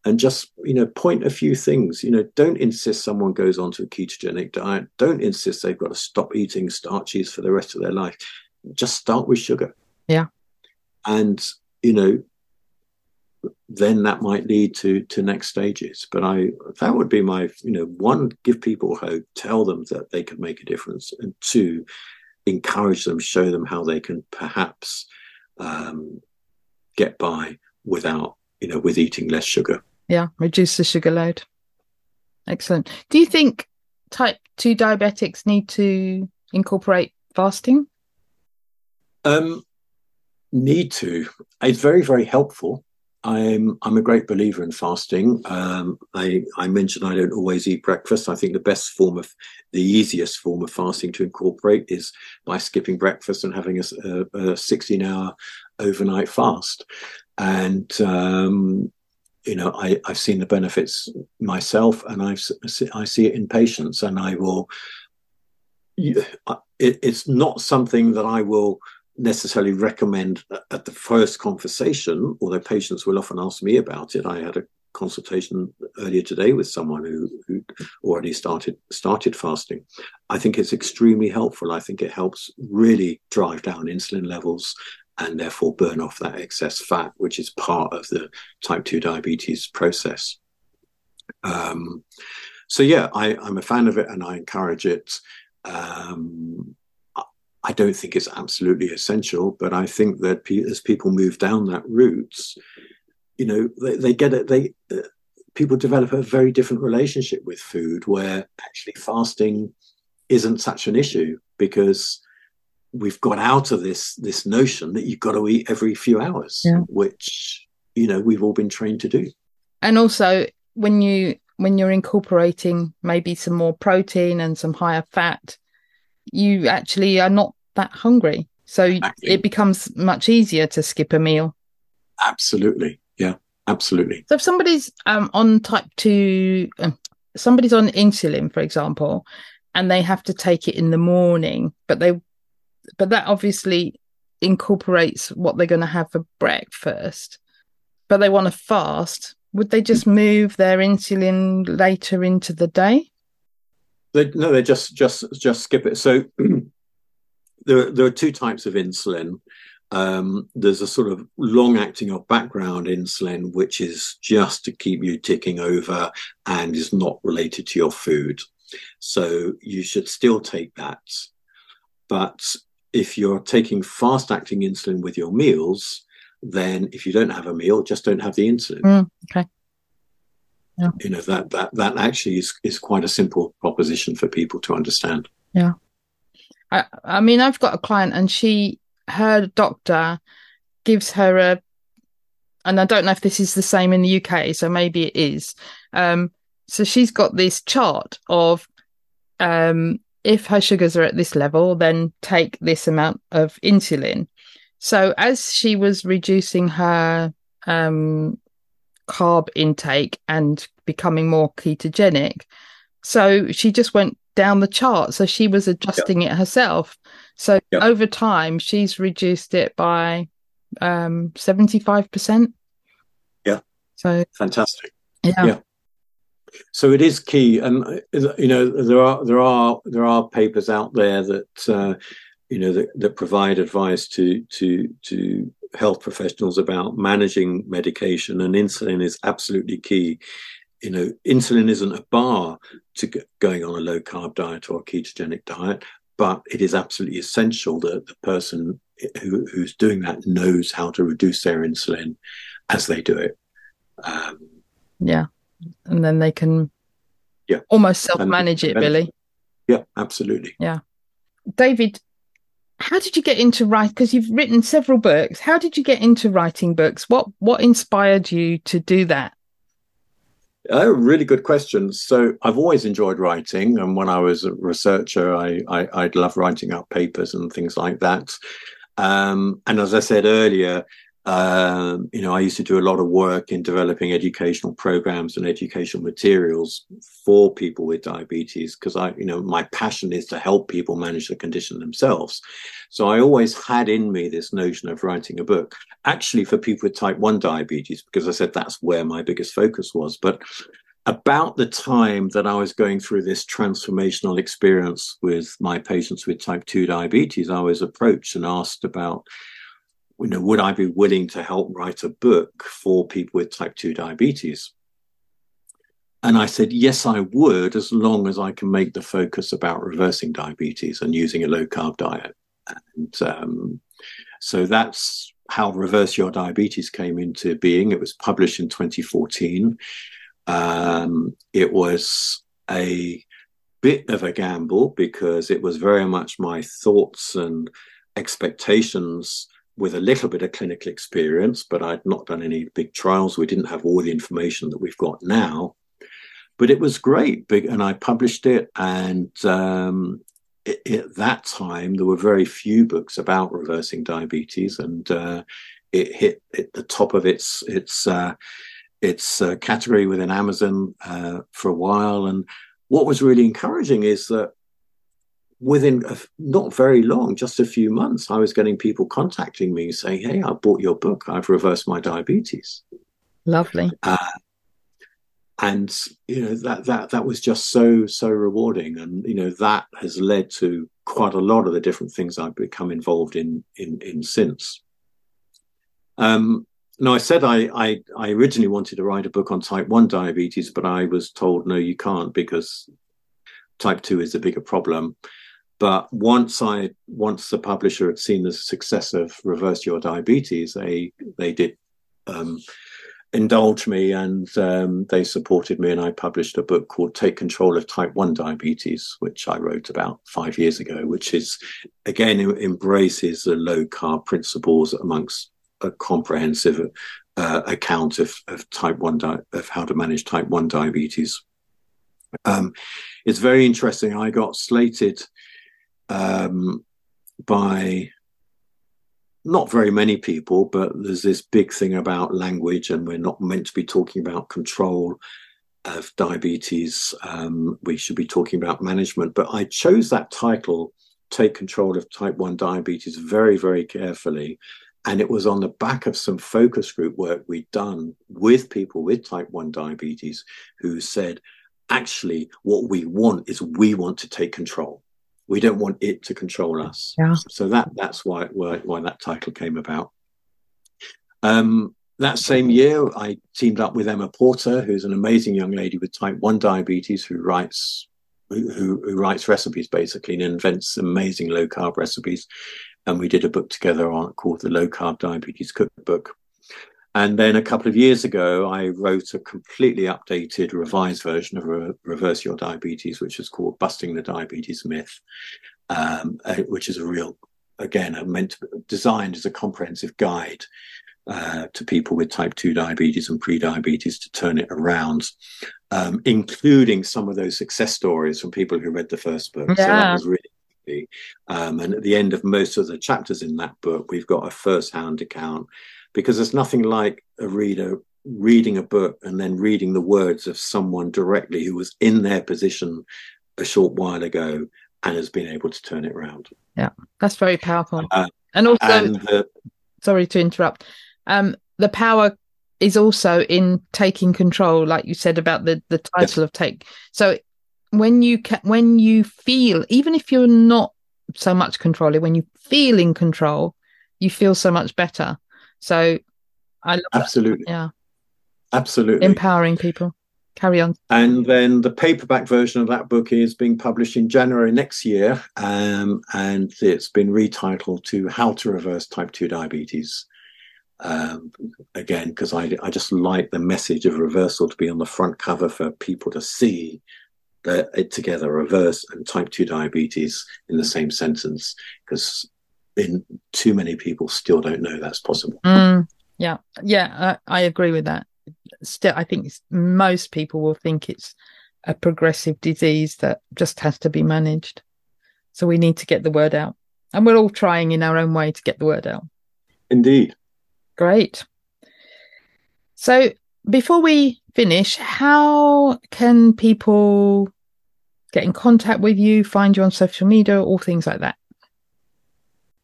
and just you know point a few things. You know don't insist someone goes onto a ketogenic diet. Don't insist they've got to stop eating starches for the rest of their life. Just start with sugar. Yeah. And you know then that might lead to to next stages. But i that would be my you know one give people hope tell them that they can make a difference and two encourage them show them how they can perhaps um, get by without you know with eating less sugar yeah, reduce the sugar load. Excellent. Do you think type 2 diabetics need to incorporate fasting? Um, need to. It's very, very helpful. I'm I'm a great believer in fasting. Um, I I mentioned I don't always eat breakfast. I think the best form of the easiest form of fasting to incorporate is by skipping breakfast and having a, a, a 16 hour overnight fast. And um, you know, I, have seen the benefits myself, and I've I see it in patients, and I will. It, it's not something that I will necessarily recommend at the first conversation, although patients will often ask me about it. I had a consultation earlier today with someone who, who already started started fasting. I think it's extremely helpful. I think it helps really drive down insulin levels and therefore burn off that excess fat, which is part of the type 2 diabetes process. Um, so, yeah, I, am a fan of it and I encourage it. Um, I don't think it's absolutely essential, but I think that as people move down that route, you know, they, they get it. They uh, people develop a very different relationship with food, where actually fasting isn't such an issue because we've got out of this this notion that you've got to eat every few hours, yeah. which you know we've all been trained to do. And also, when you when you're incorporating maybe some more protein and some higher fat, you actually are not that hungry, so exactly. it becomes much easier to skip a meal. Absolutely, yeah, absolutely. So if somebody's um, on type two, uh, somebody's on insulin, for example, and they have to take it in the morning, but they but that obviously incorporates what they're going to have for breakfast. But they want to fast. Would they just move their insulin later into the day? They, no, they just just just skip it. So there, there are two types of insulin. Um, there's a sort of long acting or background insulin, which is just to keep you ticking over and is not related to your food. So you should still take that. But if you're taking fast acting insulin with your meals, then if you don't have a meal, just don't have the insulin. Mm, okay. Yeah. You know, that, that, that actually is, is quite a simple proposition for people to understand. Yeah. I, I mean, I've got a client and she, her doctor gives her a, and I don't know if this is the same in the UK, so maybe it is. Um, so she's got this chart of um, if her sugars are at this level, then take this amount of insulin. So as she was reducing her um, carb intake and becoming more ketogenic, so she just went down the chart. So she was adjusting yep. it herself. So yep. over time, she's reduced it by um, 75%. Yeah. So fantastic. Yeah. yeah. So it is key, and you know there are there are there are papers out there that uh, you know that, that provide advice to to to health professionals about managing medication, and insulin is absolutely key. You know, insulin isn't a bar to going on a low carb diet or a ketogenic diet, but it is absolutely essential that the person who, who's doing that knows how to reduce their insulin as they do it. Um, yeah and then they can yeah. almost self-manage it really. Yeah absolutely. Yeah. David how did you get into write because you've written several books. How did you get into writing books? What what inspired you to do that? Oh, really good question. So I've always enjoyed writing, and when I was a researcher, I, I would love writing up papers and things like that. Um, and as I said earlier, um, you know, I used to do a lot of work in developing educational programs and educational materials for people with diabetes because I, you know, my passion is to help people manage the condition themselves. So I always had in me this notion of writing a book, actually for people with type 1 diabetes, because I said that's where my biggest focus was. But about the time that I was going through this transformational experience with my patients with type 2 diabetes, I was approached and asked about you know, would I be willing to help write a book for people with type 2 diabetes? And I said, yes, I would, as long as I can make the focus about reversing diabetes and using a low carb diet. And um, so that's how Reverse Your Diabetes came into being. It was published in 2014. Um, it was a bit of a gamble because it was very much my thoughts and expectations with a little bit of clinical experience, but I'd not done any big trials. We didn't have all the information that we've got now. But it was great, big, and I published it. And um, it, at that time, there were very few books about reversing diabetes, and uh, it hit at the top of its its uh, its uh, category within Amazon uh, for a while. And what was really encouraging is that within a, not very long, just a few months, I was getting people contacting me saying, "Hey, I bought your book. I've reversed my diabetes." Lovely. Uh, and you know that that that was just so so rewarding, and you know that has led to quite a lot of the different things I've become involved in in in since. Um, now, I said I, I, I originally wanted to write a book on type one diabetes, but I was told no, you can't because type two is the bigger problem. But once I once the publisher had seen the success of Reverse Your Diabetes, they they did um, indulge me and um, they supported me, and I published a book called Take Control of Type One Diabetes, which I wrote about five years ago, which is again embraces the low carb principles amongst a comprehensive uh, account of, of type one di- of how to manage type one diabetes. Um, it's very interesting. I got slated um, by not very many people, but there's this big thing about language, and we're not meant to be talking about control of diabetes. Um, we should be talking about management. But I chose that title, Take Control of Type 1 Diabetes, very, very carefully. And it was on the back of some focus group work we'd done with people with type 1 diabetes who said, actually, what we want is we want to take control We don't want it to control us. Yeah. So that that's why why, why that title came about. Um, that same year, I teamed up with Emma Porter, who's an amazing young lady with type one diabetes who writes who, who writes recipes basically and invents amazing low carb recipes. And we did a book together on called the Low Carb Diabetes Cookbook. And then a couple of years ago, I wrote a completely updated, revised version of Re- Reverse Your Diabetes, which is called Busting the Diabetes Myth, um, uh, which is a real, again, a meant to, designed as a comprehensive guide uh, to people with type 2 diabetes and pre-diabetes to turn it around, um, including some of those success stories from people who read the first book. Yeah. So that was really um, and at the end of most of the chapters in that book, we've got a first-hand account because there's nothing like a reader reading a book and then reading the words of someone directly who was in their position a short while ago and has been able to turn it around. Yeah, that's very powerful. Uh, and also, and the, sorry to interrupt. Um, the power is also in taking control, like you said about the the title of take. So when you ca- when you feel, even if you're not so much controlling, when you feel in control, you feel so much better. So I love that. absolutely, Yeah, absolutely. empowering people. Carry on. And then the paperback version of that book is being published in January next year, um, and it's been retitled to How to Reverse Type 2 Diabetes. Um, again, because I, I just like the message of reversal to be on the front cover for people to see that it together, reverse and type 2 diabetes in the same sentence, because too many people still don't know that's possible. Mm, yeah, yeah, I, I agree with that. Still, I think most people will think it's a progressive disease that just has to be managed. So we need to get the word out, and we're all trying in our own way to get the word out. Indeed. Great. So before we finish, how can people get in contact with you, find you on social media, all things like that?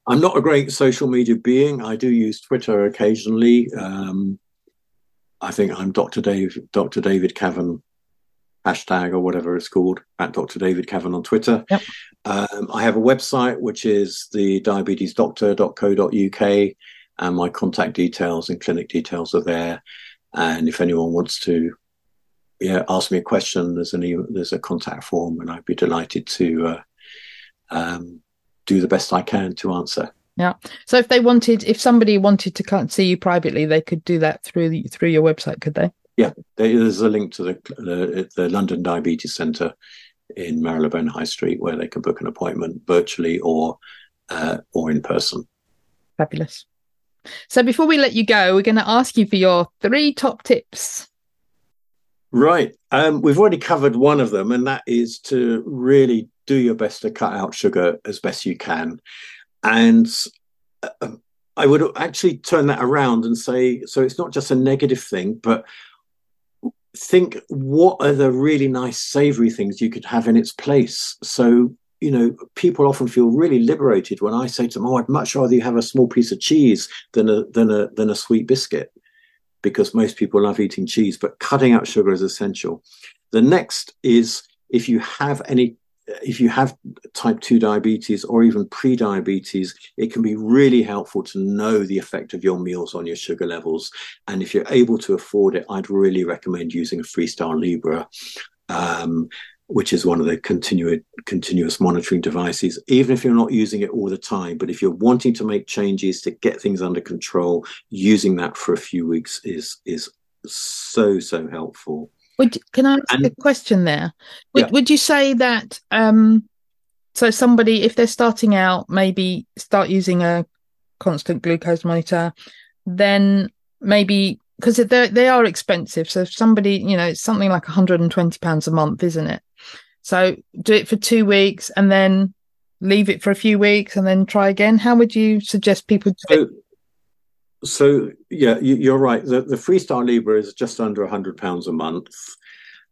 I'm not a great social media being. I do use Twitter occasionally. Um, I think I'm Dr. Dave, Dr. David Cavan hashtag or whatever it's called at Dr. David Cavan on Twitter. Yep. Um, I have a website which is the diabetesdoctor.co.uk and my contact details and clinic details are there. And if anyone wants to, yeah, ask me a question, there's an there's a contact form, and I'd be delighted to uh, um, do the best I can to answer. Yeah. So if they wanted, if somebody wanted to come see you privately, they could do that through the, through your website, could they? Yeah, There's a link to the, the the London Diabetes Centre in Marylebone High Street where they can book an appointment virtually or uh, or in person. Fabulous. So before we let you go, we're going to ask you for your three top tips. Right. Um, we've already covered one of them, and that is to really do your best to cut out sugar as best you can. And uh, I would actually turn that around and say so it's not just a negative thing, but think what are the really nice savory things you could have in its place. So, you know, people often feel really liberated when I say to them, Oh, I'd much rather you have a small piece of cheese than a than a than a sweet biscuit because most people love eating cheese, but cutting out sugar is essential. The next is if you have any, if you have type 2 diabetes or even pre-diabetes, it can be really helpful to know the effect of your meals on your sugar levels. And if you're able to afford it, I'd really recommend using a Freestyle Libre. Um, which is one of the continuous continuous monitoring devices even if you're not using it all the time but if you're wanting to make changes to get things under control using that for a few weeks is is so so helpful Would can I ask And- a question there? Would Yeah. would you say that um so somebody if they're starting out maybe start using a constant glucose monitor, then maybe because they they are expensive. So if somebody, you know, it's something like 120 pounds a month, isn't it? So do it for two weeks and then leave it for a few weeks and then try again. How would you suggest people do it? so so yeah you, you're right. The, the freestyle libre is just under 100 pounds a month.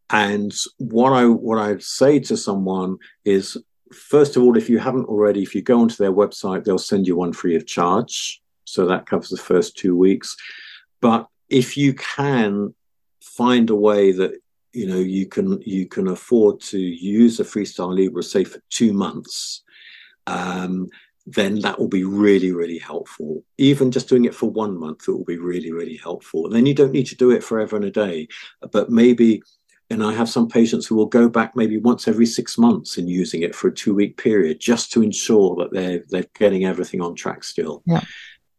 And what i what i say to someone is first of all if you haven't already if you go onto their website they'll send you one free of charge. So that covers the first two weeks. But if you can find a way that you know you can you can afford to use a freestyle libre say for two months um, then that will be really, really helpful. Even just doing it for one month, it will be really, really helpful. And then you don't need to do it forever and a day, but maybe. And I have some patients who will go back maybe once every six months and using it for a two week period just to ensure that they're they're getting everything on track still. Yeah.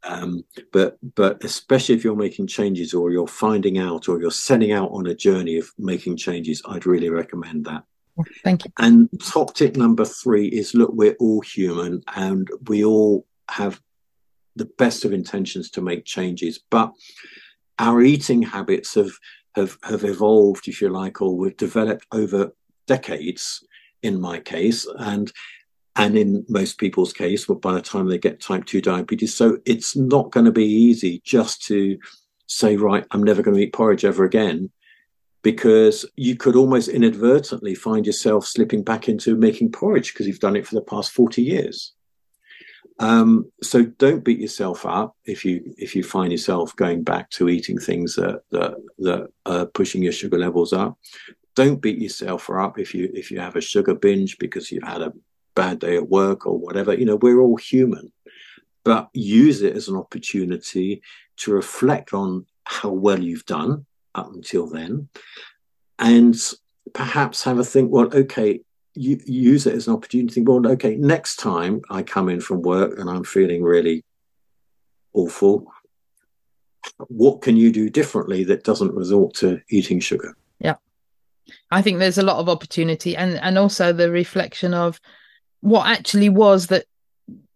Um, but but especially if you're making changes or you're finding out or you're setting out on a journey of making changes, I'd really recommend that. Thank you. And top tip number three is look, we're all human and we all have the best of intentions to make changes, but our eating habits have have have evolved, if you like, or we've developed over decades. In my case, and and in most people's case, by the time they get type two diabetes, so it's not going to be easy just to say, right, I'm never going to eat porridge ever again because you could almost inadvertently find yourself slipping back into making porridge because you've done it for the past 40 years. Um, so don't beat yourself up if you if you find yourself going back to eating things that that, that are pushing your sugar levels up. Don't beat yourself up if you if you have a sugar binge because you've had a bad day at work or whatever. You know, we're all human, but use it as an opportunity to reflect on how well you've done up until then, and perhaps have a think. Well, okay, you use it as an opportunity. Well, okay, next time I come in from work and I'm feeling really awful, what can you do differently that doesn't resort to eating sugar? Yeah, I think there's a lot of opportunity, and and also the reflection of what actually was that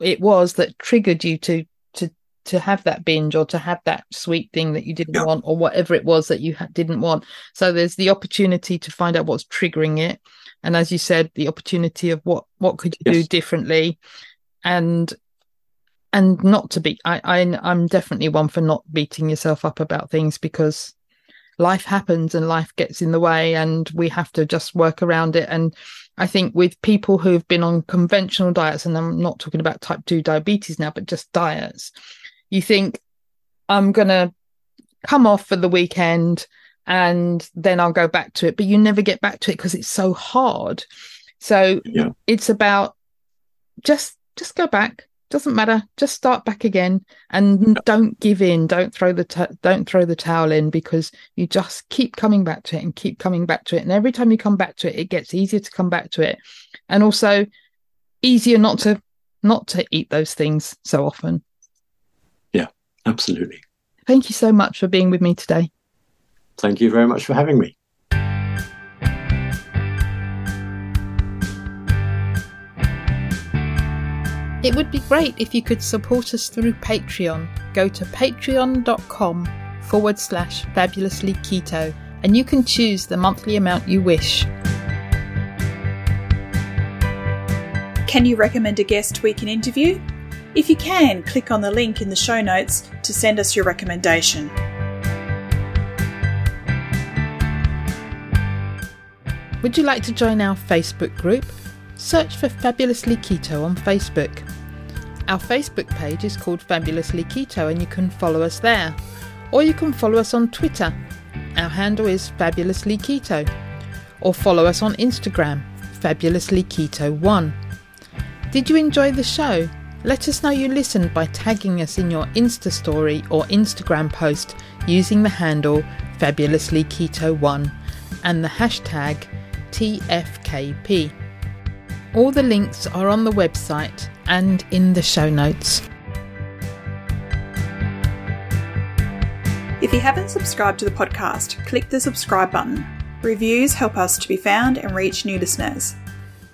it was that triggered you to to have that binge or to have that sweet thing that you didn't yeah. want or whatever it was that you ha- didn't want so there's the opportunity to find out what's triggering it and as you said the opportunity of what what could you yes. do differently and and not to be I, I i'm definitely one for not beating yourself up about things because life happens and life gets in the way and we have to just work around it and i think with people who've been on conventional diets and i'm not talking about type 2 diabetes now but just diets you think I'm going to come off for the weekend and then I'll go back to it, but you never get back to it because it's so hard. So yeah. it's about just just go back. Doesn't matter. Just start back again and don't give in. Don't throw the t- don't throw the towel in because you just keep coming back to it and keep coming back to it. And every time you come back to it, it gets easier to come back to it, and also easier not to not to eat those things so often. Absolutely. Thank you so much for being with me today. Thank you very much for having me. It would be great if you could support us through Patreon. Go to patreon.com forward slash fabulously keto and you can choose the monthly amount you wish. Can you recommend a guest we can interview? If you can, click on the link in the show notes to send us your recommendation. Would you like to join our Facebook group? Search for Fabulously Keto on Facebook. Our Facebook page is called Fabulously Keto and you can follow us there. Or you can follow us on Twitter. Our handle is Fabulously Keto. Or follow us on Instagram, Fabulously Keto1. Did you enjoy the show? Let us know you listened by tagging us in your Insta story or Instagram post using the handle Fabulously Keto One and the hashtag TFKP. All the links are on the website and in the show notes. If you haven't subscribed to the podcast, click the subscribe button. Reviews help us to be found and reach new listeners